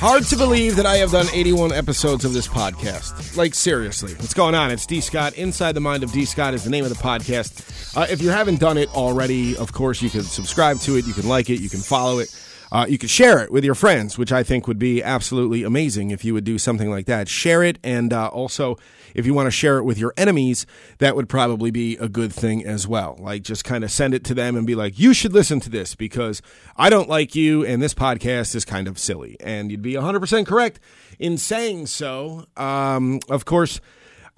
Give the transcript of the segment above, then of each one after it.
Hard to believe that I have done 81 episodes of this podcast. Like, seriously, what's going on? It's D. Scott. Inside the Mind of D. Scott is the name of the podcast. Uh, if you haven't done it already, of course, you can subscribe to it, you can like it, you can follow it. Uh, you could share it with your friends, which I think would be absolutely amazing if you would do something like that. Share it, and uh, also if you want to share it with your enemies, that would probably be a good thing as well. Like just kind of send it to them and be like, you should listen to this because I don't like you, and this podcast is kind of silly. And you'd be 100% correct in saying so. Um, of course.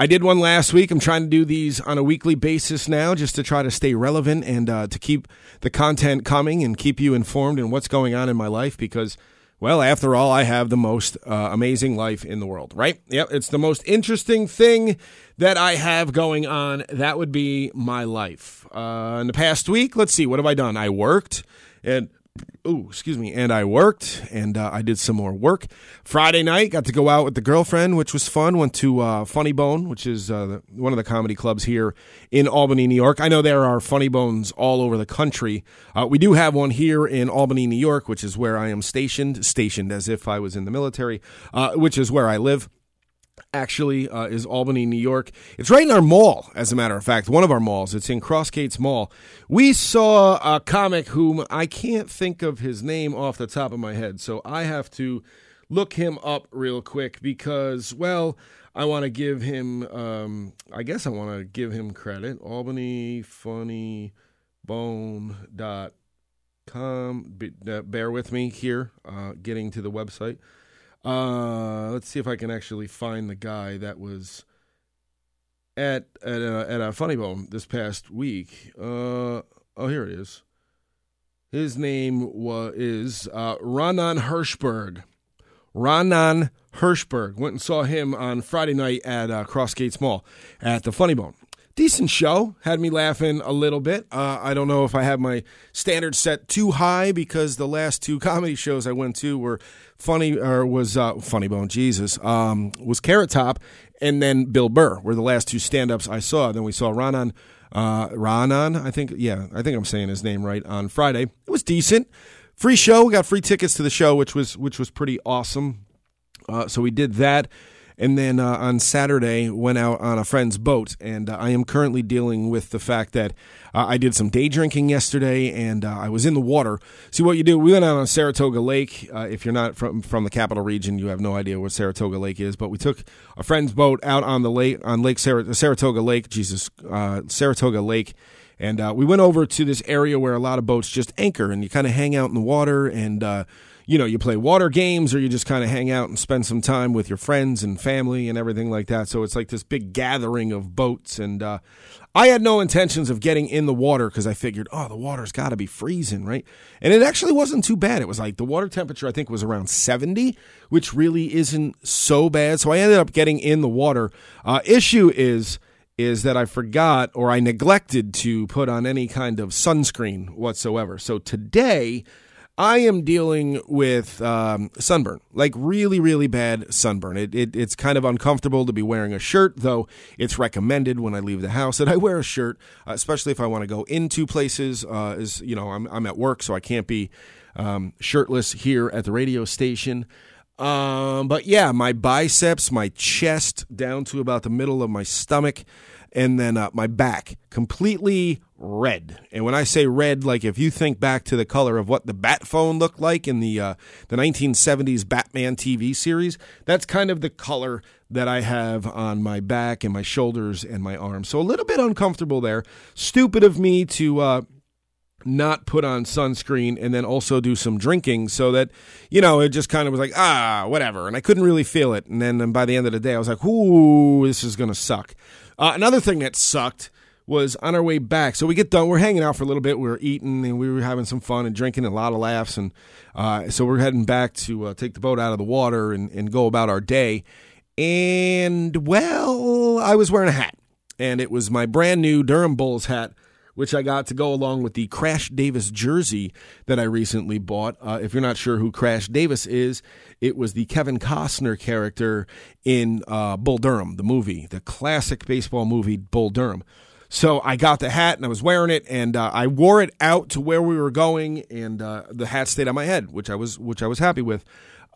I did one last week. I'm trying to do these on a weekly basis now just to try to stay relevant and uh, to keep the content coming and keep you informed in what's going on in my life because, well, after all, I have the most uh, amazing life in the world, right? Yep, it's the most interesting thing that I have going on. That would be my life. Uh, in the past week, let's see, what have I done? I worked and Ooh, excuse me. And I worked, and uh, I did some more work. Friday night, got to go out with the girlfriend, which was fun. Went to uh, Funny Bone, which is uh, one of the comedy clubs here in Albany, New York. I know there are Funny Bones all over the country. Uh, we do have one here in Albany, New York, which is where I am stationed. Stationed as if I was in the military, uh, which is where I live actually uh, is Albany, New York. It's right in our mall, as a matter of fact, one of our malls. It's in Crossgates Mall. We saw a comic whom I can't think of his name off the top of my head, so I have to look him up real quick because, well, I want to give him, um, I guess I want to give him credit. Albany Funny Bone dot com. Uh, bear with me here, uh, getting to the website. Uh, let's see if I can actually find the guy that was at at a, at a Funny Bone this past week. Uh, oh, here it is. His name was is uh, Ronan Hirschberg. Ronan Hirschberg went and saw him on Friday night at uh, Crossgates Mall at the Funny Bone decent show. Had me laughing a little bit. Uh, I don't know if I have my standards set too high because the last two comedy shows I went to were funny or was uh, Funny Bone. Jesus um, was Carrot Top, and then Bill Burr were the last two stand ups I saw. Then we saw Ronan. Uh, Ronan, I think, yeah, I think I'm saying his name right on Friday. It was decent, free show. We got free tickets to the show, which was which was pretty awesome. Uh, so we did that and then uh, on Saturday went out on a friend's boat. And uh, I am currently dealing with the fact that uh, I did some day drinking yesterday, and uh, I was in the water. See what you do? We went out on Saratoga Lake. Uh, if you're not from from the capital region, you have no idea what Saratoga Lake is. But we took a friend's boat out on the lake on Lake Sar- Saratoga Lake. Jesus, uh, Saratoga Lake. And we went over to this area where a lot of boats just anchor, and you kind of hang out in the water and you know, you play water games or you just kind of hang out and spend some time with your friends and family and everything like that. So it's like this big gathering of boats. And uh, I had no intentions of getting in the water because I figured, oh, the water's got to be freezing, right? And it actually wasn't too bad. It was like the water temperature, I think, was around 70, which really isn't so bad. So I ended up getting in the water. Uh, issue is is that I forgot or I neglected to put on any kind of sunscreen whatsoever. So today I am dealing with um, sunburn, like really, really bad sunburn. It, it, it's kind of uncomfortable to be wearing a shirt, though it's recommended when I leave the house that I wear a shirt, especially if I want to go into places. Uh, is you know I'm I'm at work, so I can't be um, shirtless here at the radio station. Um, but yeah, my biceps, my chest down to about the middle of my stomach, and then uh, my back completely red. And when I say red, like if you think back to the color of what the bat phone looked like in the uh, the 1970s Batman TV series, that's kind of the color that I have on my back and my shoulders and my arms. So a little bit uncomfortable there. Stupid of me to uh, not put on sunscreen and then also do some drinking so that you know it just kind of was like ah whatever and i couldn't really feel it and then by the end of the day i was like ooh this is gonna suck uh, another thing that sucked was on our way back. So we get done. We're hanging out for a little bit. We were eating and we were having some fun and drinking, a lot of laughs. And uh, so we're heading back to uh, take the boat out of the water and, and go about our day. And, well, I was wearing a hat. And it was my brand new Durham Bulls hat, which I got to go along with the Crash Davis jersey that I recently bought. Uh, if you're not sure who Crash Davis is, it was the Kevin Costner character in uh, Bull Durham, the movie, the classic baseball movie Bull Durham. So I got the hat and I was wearing it, and uh, I wore it out to where we were going, and uh, the hat stayed on my head, which I was which I was happy with.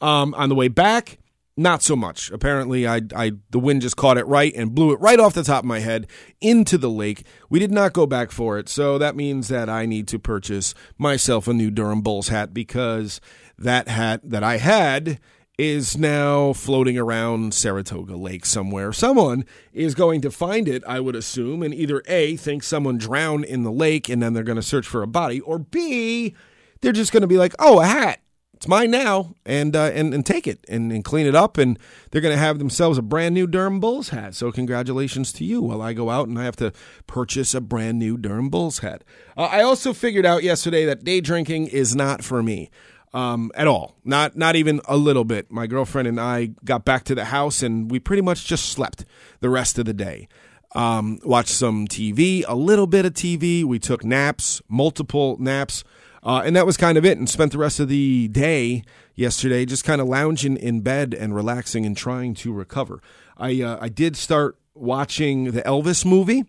Um, on the way back, not so much. Apparently, I, I the wind just caught it right and blew it right off the top of my head into the lake. We did not go back for it, so that means that I need to purchase myself a new Durham Bulls hat because that hat that I had is now floating around Saratoga Lake somewhere. Someone is going to find it, I would assume, and either A, think someone drowned in the lake and then they're going to search for a body, or B, they're just going to be like, oh, a hat. It's mine now, and uh, and and take it and, and clean it up, and they're going to have themselves a brand new Durham Bulls hat. So congratulations to you. While I go out and I have to purchase a brand new Durham Bulls hat. Uh, I also figured out yesterday that day drinking is not for me um, at all. Not not even a little bit. My girlfriend and I got back to the house and we pretty much just slept the rest of the day. Um, watched some TV, a little bit of TV. We took naps, multiple naps, uh, and that was kind of it. And spent the rest of the day yesterday just kind of lounging in bed and relaxing and trying to recover. I uh, I did start watching the Elvis movie,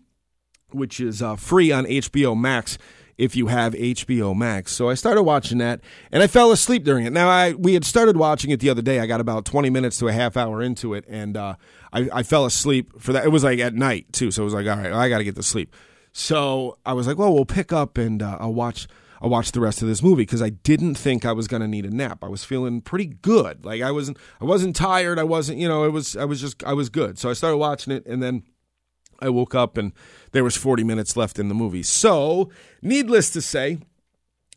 which is uh, free on HBO Max if you have HBO Max. So I started watching that and I fell asleep during it. Now I we had started watching it the other day. I got about 20 minutes to a half hour into it and uh, I, I fell asleep for that. It was like at night too. So it was like, all right, I got to get to sleep. So I was like, well, we'll pick up and uh, I'll watch I'll watch the rest of this movie because I didn't think I was going to need a nap. I was feeling pretty good. Like I wasn't I wasn't tired. I wasn't, you know, it was I was just I was good. So I started watching it and then I woke up and there was 40 minutes left in the movie. So, needless to say,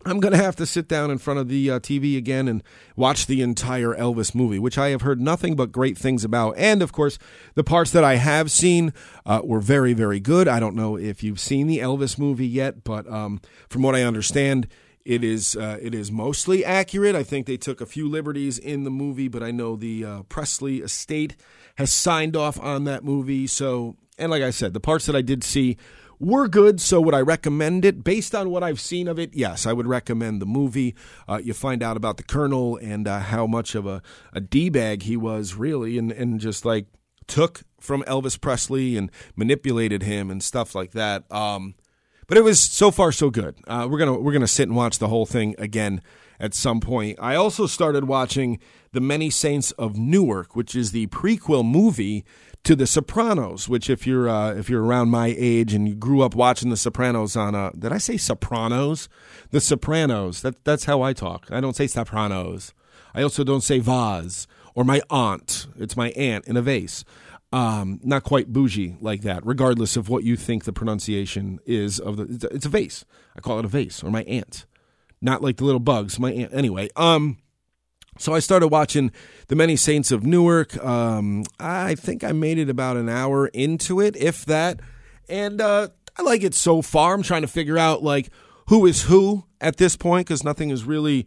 I'm going to have to sit down in front of the uh, TV again and watch the entire Elvis movie, which I have heard nothing but great things about. And of course, the parts that I have seen uh, were very, very good. I don't know if you've seen the Elvis movie yet, but um, from what I understand, it is uh, it is mostly accurate. I think they took a few liberties in the movie, but I know the uh, Presley estate has signed off on that movie, so and like I said, the parts that I did see were good. So would I recommend it? Based on what I've seen of it, yes, I would recommend the movie. Uh, you find out about the Colonel and uh, how much of a, a D bag he was, really, and, and just like took from Elvis Presley and manipulated him and stuff like that. Um, but it was so far so good. Uh, we're gonna we're gonna sit and watch the whole thing again at some point. I also started watching The Many Saints of Newark, which is the prequel movie to The Sopranos, which if you're uh, if you're around my age and you grew up watching The Sopranos on a did I say Sopranos? The Sopranos. That that's how I talk. I don't say Sopranos. I also don't say vase or my aunt. It's my aunt in a vase. Um, not quite bougie like that, regardless of what you think the pronunciation is of the. It's a vase. I call it a vase or my aunt, not like the little bugs. My aunt. Anyway, um, so I started watching The Many Saints of Newark. Um, I think I made it about an hour into it, if that. And uh, I like it so far. I'm trying to figure out like who is who at this point because nothing is really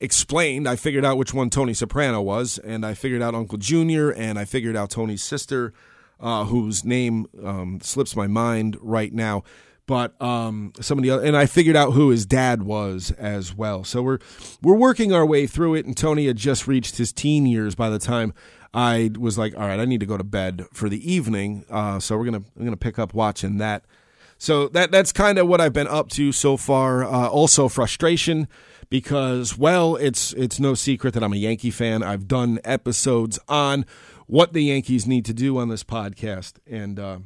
explained. I figured out which one Tony Soprano was, and I figured out Uncle Junior, and I figured out Tony's sister, uh, whose name um, slips my mind right now but um, some of the other, and I figured out who his dad was as well. So we're we're working our way through it, and Tony had just reached his teen years by the time I was like, all right, I need to go to bed for the evening. Uh, so we're gonna I'm gonna pick up watching that. So that that's kind of what I've been up to so far. Uh, also frustration because well, it's it's no secret that I'm a Yankee fan. I've done episodes on what the Yankees need to do on this podcast, and uh,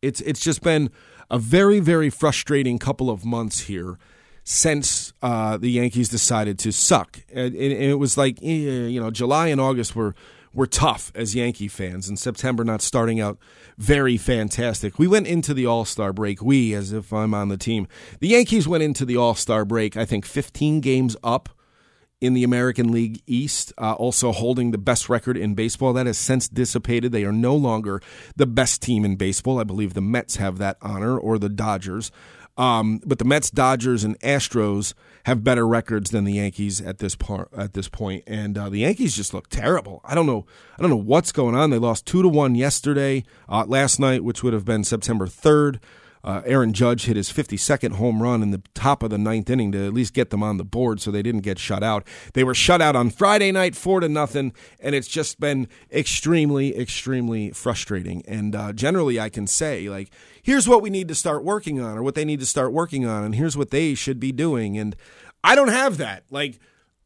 it's it's just been a very, very frustrating couple of months here since uh, the Yankees decided to suck. And, and it was like, eh, you know, July and August were were tough as Yankee fans, and September not starting out very fantastic. We went into the All Star break. We, as if I'm on the team, the Yankees went into the All Star break. I think 15 games up in the American League East, uh, also holding the best record in baseball. That has since dissipated. They are no longer the best team in baseball. I believe the Mets have that honor or the Dodgers. Um, but the Mets, Dodgers, and Astros have better records than the Yankees at this part at this point, and uh, the Yankees just look terrible. I don't know. I don't know what's going on. They lost two to one yesterday, uh, last night, which would have been September third. Uh, Aaron Judge hit his 52nd home run in the top of the ninth inning to at least get them on the board, so they didn't get shut out. They were shut out on Friday night, four to nothing, and it's just been extremely, extremely frustrating. And uh, generally, I can say like, here's what we need to start working on, or what they need to start working on, and here's what they should be doing. And I don't have that. Like.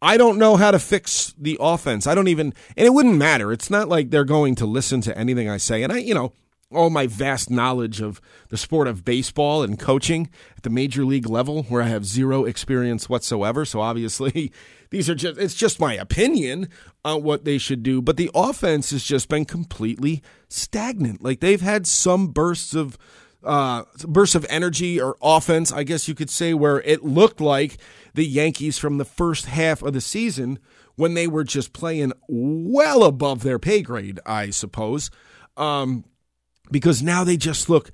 I don't know how to fix the offense. I don't even, and it wouldn't matter. It's not like they're going to listen to anything I say. And I, you know, all my vast knowledge of the sport of baseball and coaching at the major league level where I have zero experience whatsoever. So obviously, these are just it's just my opinion on what they should do, but the offense has just been completely stagnant. Like they've had some bursts of uh, bursts of energy or offense, I guess you could say, where it looked like the Yankees from the first half of the season when they were just playing well above their pay grade, I suppose. Um, because now they just look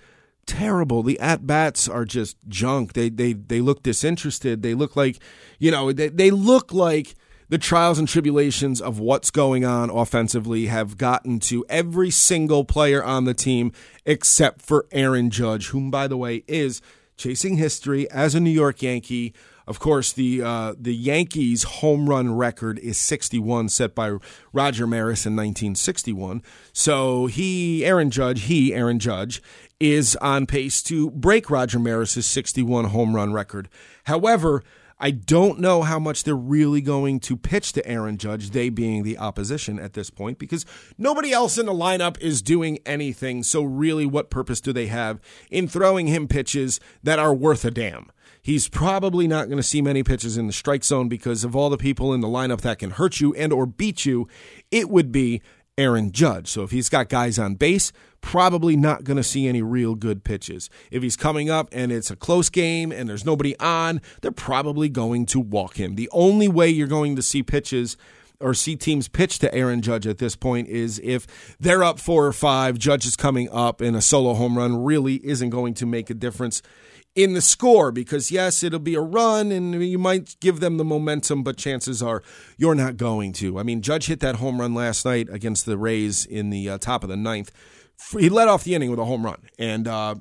terrible. The at bats are just junk. They they they look disinterested. They look like you know they they look like the trials and tribulations of what's going on offensively have gotten to every single player on the team except for Aaron Judge, whom by the way is chasing history as a New York Yankee. Of course, the uh, the Yankees' home run record is 61, set by Roger Maris in 1961. So he, Aaron Judge, he, Aaron Judge, is on pace to break Roger Maris's 61 home run record. However, I don't know how much they're really going to pitch to Aaron Judge, they being the opposition at this point, because nobody else in the lineup is doing anything. So, really, what purpose do they have in throwing him pitches that are worth a damn? He's probably not going to see many pitches in the strike zone because of all the people in the lineup that can hurt you and or beat you, it would be Aaron Judge. So if he's got guys on base, probably not going to see any real good pitches. If he's coming up and it's a close game and there's nobody on, they're probably going to walk him. The only way you're going to see pitches or see teams pitch to Aaron Judge at this point is if they're up four or five, Judge is coming up, and a solo home run really isn't going to make a difference in the score because yes, it'll be a run and you might give them the momentum, but chances are you're not going to. I mean, Judge hit that home run last night against the Rays in the uh, top of the ninth. He led off the inning with a home run, and uh,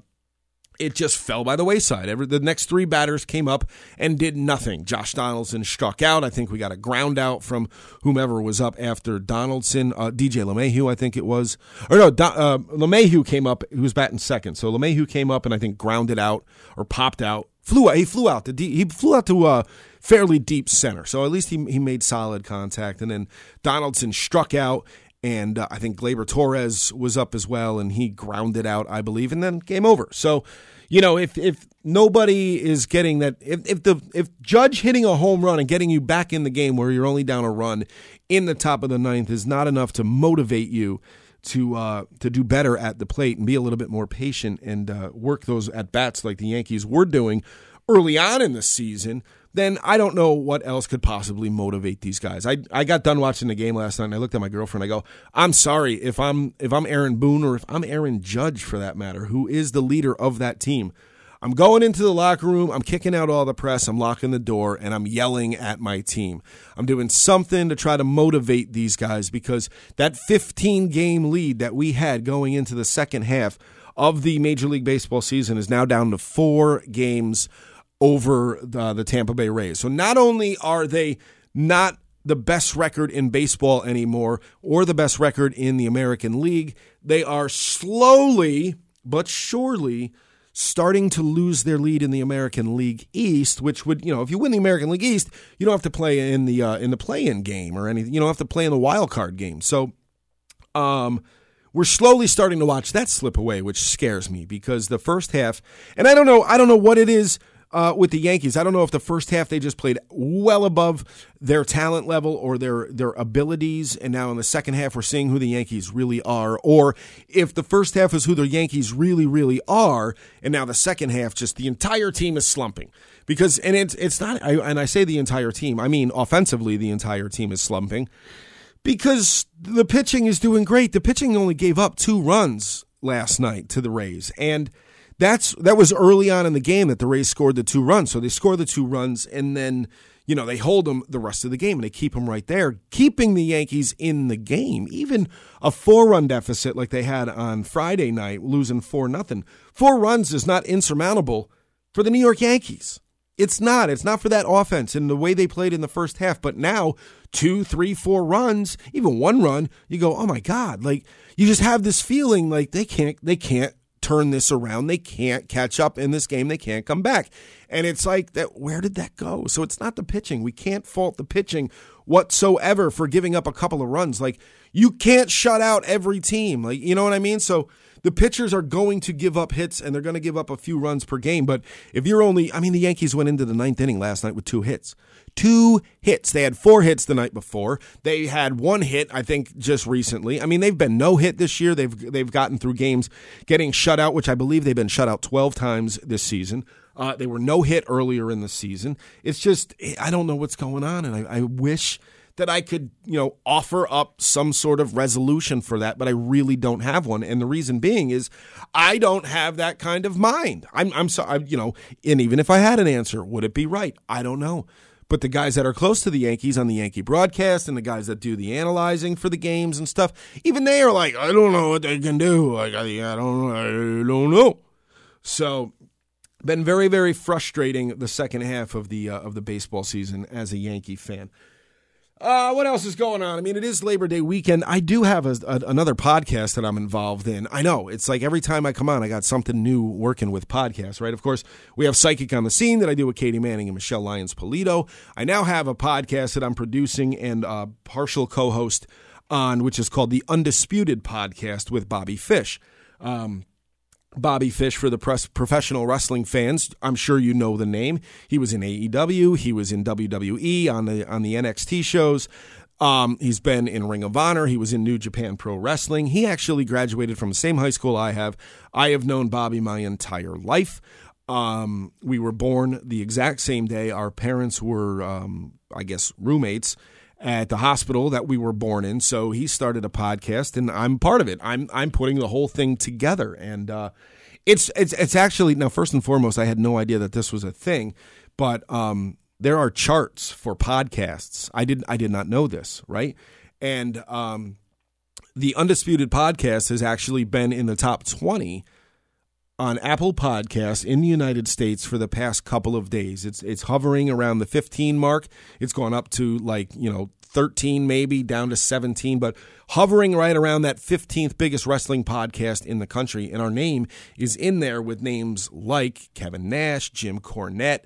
it just fell by the wayside. Every, the next three batters came up and did nothing. Josh Donaldson struck out. I think we got a ground out from whomever was up after Donaldson. Uh, DJ LeMahieu, I think it was. Or no, Do, uh, LeMahieu came up. He was batting second. So LeMahieu came up and I think grounded out or popped out. Flew out. He flew out. To he flew out to a fairly deep center. So at least he, he made solid contact. And then Donaldson struck out and uh, I think Gleyber Torres was up as well, and he grounded out, I believe, and then game over. So, you know, if if nobody is getting that, if if the if Judge hitting a home run and getting you back in the game where you're only down a run in the top of the ninth is not enough to motivate you to uh, to do better at the plate and be a little bit more patient and uh, work those at bats like the Yankees were doing early on in the season then I don't know what else could possibly motivate these guys. I I got done watching the game last night and I looked at my girlfriend. I go, I'm sorry if I'm if I'm Aaron Boone or if I'm Aaron Judge for that matter, who is the leader of that team. I'm going into the locker room, I'm kicking out all the press, I'm locking the door, and I'm yelling at my team. I'm doing something to try to motivate these guys because that 15 game lead that we had going into the second half of the Major League Baseball season is now down to four games over the, the Tampa Bay Rays. So not only are they not the best record in baseball anymore or the best record in the American League, they are slowly but surely starting to lose their lead in the American League East, which would, you know, if you win the American League East, you don't have to play in the uh, in the play-in game or anything. You don't have to play in the wild card game. So, um, we're slowly starting to watch that slip away, which scares me because the first half, and I don't know, I don't know what it is uh, with the Yankees. I don't know if the first half they just played well above their talent level or their their abilities, and now in the second half we're seeing who the Yankees really are, or if the first half is who the Yankees really really are, and now the second half just the entire team is slumping. Because and it's it's not I, and I say the entire team I mean offensively the entire team is slumping. Because the pitching is doing great. The pitching only gave up two runs last night to the Rays. And that's that was early on in the game that the Rays scored the two runs. So they score the two runs and then you know they hold them the rest of the game and they keep them right there, keeping the Yankees in the game. Even a four run deficit like they had on Friday night, losing four nothing. Four runs is not insurmountable for the New York Yankees. It's not. It's not for that offense and the way they played in the first half. But now, two, three, four runs, even one run, you go, oh my God. Like you just have this feeling like they can't they can't turn this around. They can't catch up in this game. They can't come back. And it's like that where did that go? So it's not the pitching. We can't fault the pitching whatsoever for giving up a couple of runs. Like you can't shut out every team. Like you know what I mean? So the pitchers are going to give up hits and they're going to give up a few runs per game. But if you're only, I mean, the Yankees went into the ninth inning last night with two hits. Two hits. They had four hits the night before. They had one hit, I think, just recently. I mean, they've been no hit this year. They've they've gotten through games getting shut out, which I believe they've been shut out 12 times this season. Uh, they were no hit earlier in the season. It's just I don't know what's going on, and I, I wish that I could, you know, offer up some sort of resolution for that, but I really don't have one. And the reason being is I don't have that kind of mind. I'm, I'm sorry, you know, and even if I had an answer, would it be right? I don't know. But the guys that are close to the Yankees on the Yankee broadcast and the guys that do the analyzing for the games and stuff, even they are like, I don't know what they can do. Like, I, I don't, I don't know. So been very very frustrating the second half of the uh, of the baseball season as a Yankee fan. Uh, what else is going on? I mean, it is Labor Day weekend. I do have a, a, another podcast that I'm involved in. I know it's like every time I come on, I got something new working with podcasts, right? Of course, we have Psychic on the Scene that I do with Katie Manning and Michelle Lyons Polito. I now have a podcast that I'm producing and partial co host on, which is called the Undisputed Podcast with Bobby Fish. Um, Bobby Fish for the press, professional wrestling fans. I'm sure you know the name. He was in AEW. He was in WWE on the on the NXT shows. Um, he's been in Ring of Honor. He was in New Japan Pro Wrestling. He actually graduated from the same high school I have. I have known Bobby my entire life. Um, we were born the exact same day. Our parents were, um, I guess, roommates at the hospital that we were born in. So he started a podcast, and I'm part of it. I'm I'm putting the whole thing together, and uh, it's it's it's actually now first and foremost, I had no idea that this was a thing, but um, there are charts for podcasts. I did I did not know this, right? And um, the undisputed podcast has actually been in the top twenty on Apple Podcasts in the United States for the past couple of days. It's it's hovering around the 15 mark. It's gone up to like, you know, 13 maybe down to 17, but hovering right around that 15th biggest wrestling podcast in the country. And our name is in there with names like Kevin Nash, Jim Cornette,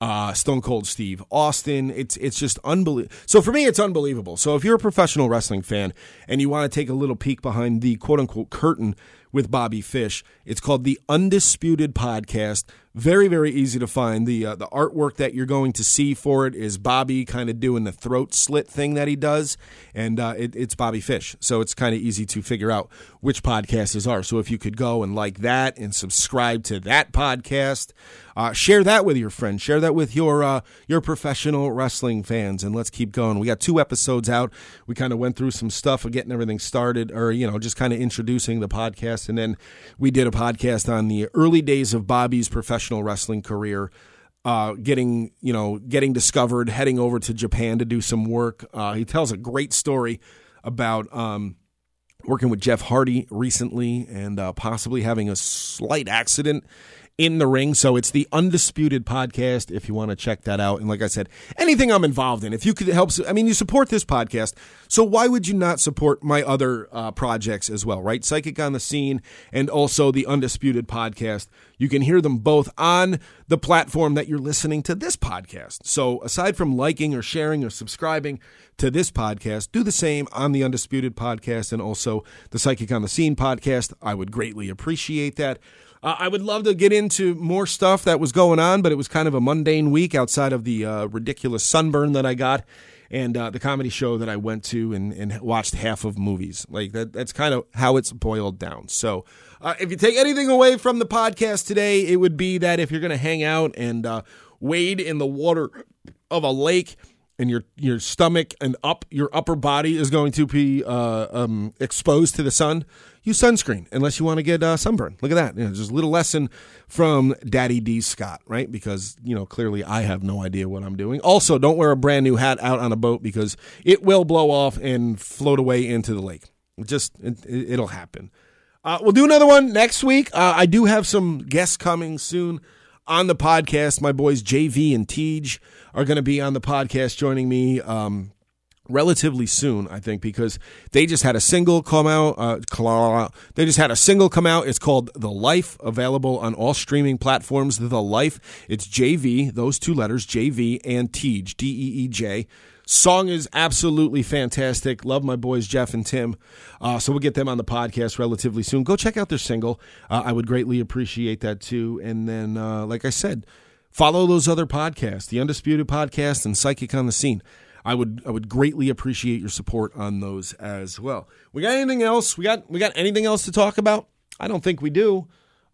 uh, Stone Cold Steve Austin. It's it's just unbelievable. So for me, it's unbelievable. So if you're a professional wrestling fan and you want to take a little peek behind the quote unquote curtain with Bobby Fish. It's called the Undisputed Podcast. Very, very easy to find. The uh, the artwork that you're going to see for it is Bobby kind of doing the throat slit thing that he does, and uh, it, it's Bobby Fish. So it's kind of easy to figure out which podcasts are. So if you could go and like that and subscribe to that podcast, uh, share that with your friends, share that with your uh, your professional wrestling fans, and let's keep going. We got two episodes out. We kind of went through some stuff of getting everything started, or you know, just kind of introducing the podcast, and then we did a podcast on the early days of Bobby's professional wrestling career. Uh, getting you know getting discovered, heading over to Japan to do some work. Uh, he tells a great story about um, working with Jeff Hardy recently and uh, possibly having a slight accident in the ring. So it's the Undisputed podcast if you want to check that out. And like I said, anything I'm involved in, if you could help, I mean, you support this podcast. So why would you not support my other uh, projects as well, right? Psychic on the Scene and also the Undisputed podcast. You can hear them both on the platform that you're listening to this podcast. So aside from liking or sharing or subscribing to this podcast, do the same on the Undisputed podcast and also the Psychic on the Scene podcast. I would greatly appreciate that. Uh, I would love to get into more stuff that was going on, but it was kind of a mundane week outside of the uh, ridiculous sunburn that I got and uh, the comedy show that I went to and, and watched half of movies. Like that, that's kind of how it's boiled down. So, uh, if you take anything away from the podcast today, it would be that if you're going to hang out and uh, wade in the water of a lake and your your stomach and up your upper body is going to be uh, um, exposed to the sun, use sunscreen unless you want to get uh, sunburn. Look at that. You know, just a little lesson from Daddy D Scott, right? Because you know clearly I have no idea what I'm doing. Also, don't wear a brand new hat out on a boat because it will blow off and float away into the lake. It just it, it'll happen. Uh, we'll do another one next week. Uh, I do have some guests coming soon on the podcast. My boys JV and Deej are going to be on the podcast joining me um, relatively soon, I think, because they just had a single come out. Uh, they just had a single come out. It's called The Life, available on all streaming platforms. The Life. It's JV, those two letters, JV and Deej, D E E J. Song is absolutely fantastic. Love my boys Jeff and Tim. Uh, so we'll get them on the podcast relatively soon. Go check out their single. Uh, I would greatly appreciate that too. And then, uh, like I said, follow those other podcasts, the Undisputed Podcast and Psychic on the Scene. I would I would greatly appreciate your support on those as well. We got anything else? We got we got anything else to talk about? I don't think we do.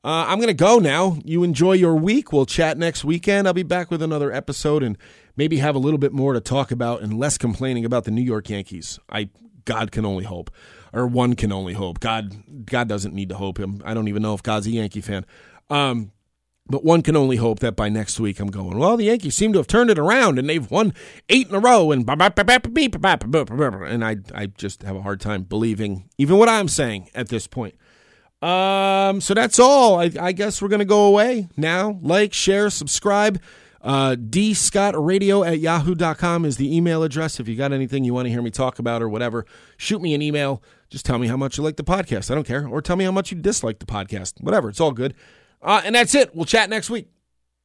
Uh, I'm going to go now. You enjoy your week. We'll chat next weekend. I'll be back with another episode and maybe have a little bit more to talk about and less complaining about the New York Yankees. I God can only hope, or one can only hope. God God doesn't need to hope him. I don't even know if God's a Yankee fan. Um, but one can only hope that by next week I'm going, well, the Yankees seem to have turned it around and they've won eight in a row. And, and I, I just have a hard time believing even what I'm saying at this point. Um, so that's all. I, I guess we're to go away now. Like, share, subscribe. Uh, D Scott Radio at yahoo.com is the email address. If you got anything you want to hear me talk about or whatever, shoot me an email. Just tell me how much you like the podcast. I don't care. Or tell me how much you dislike the podcast. Whatever. It's all good. Uh, and that's it. We'll chat next week.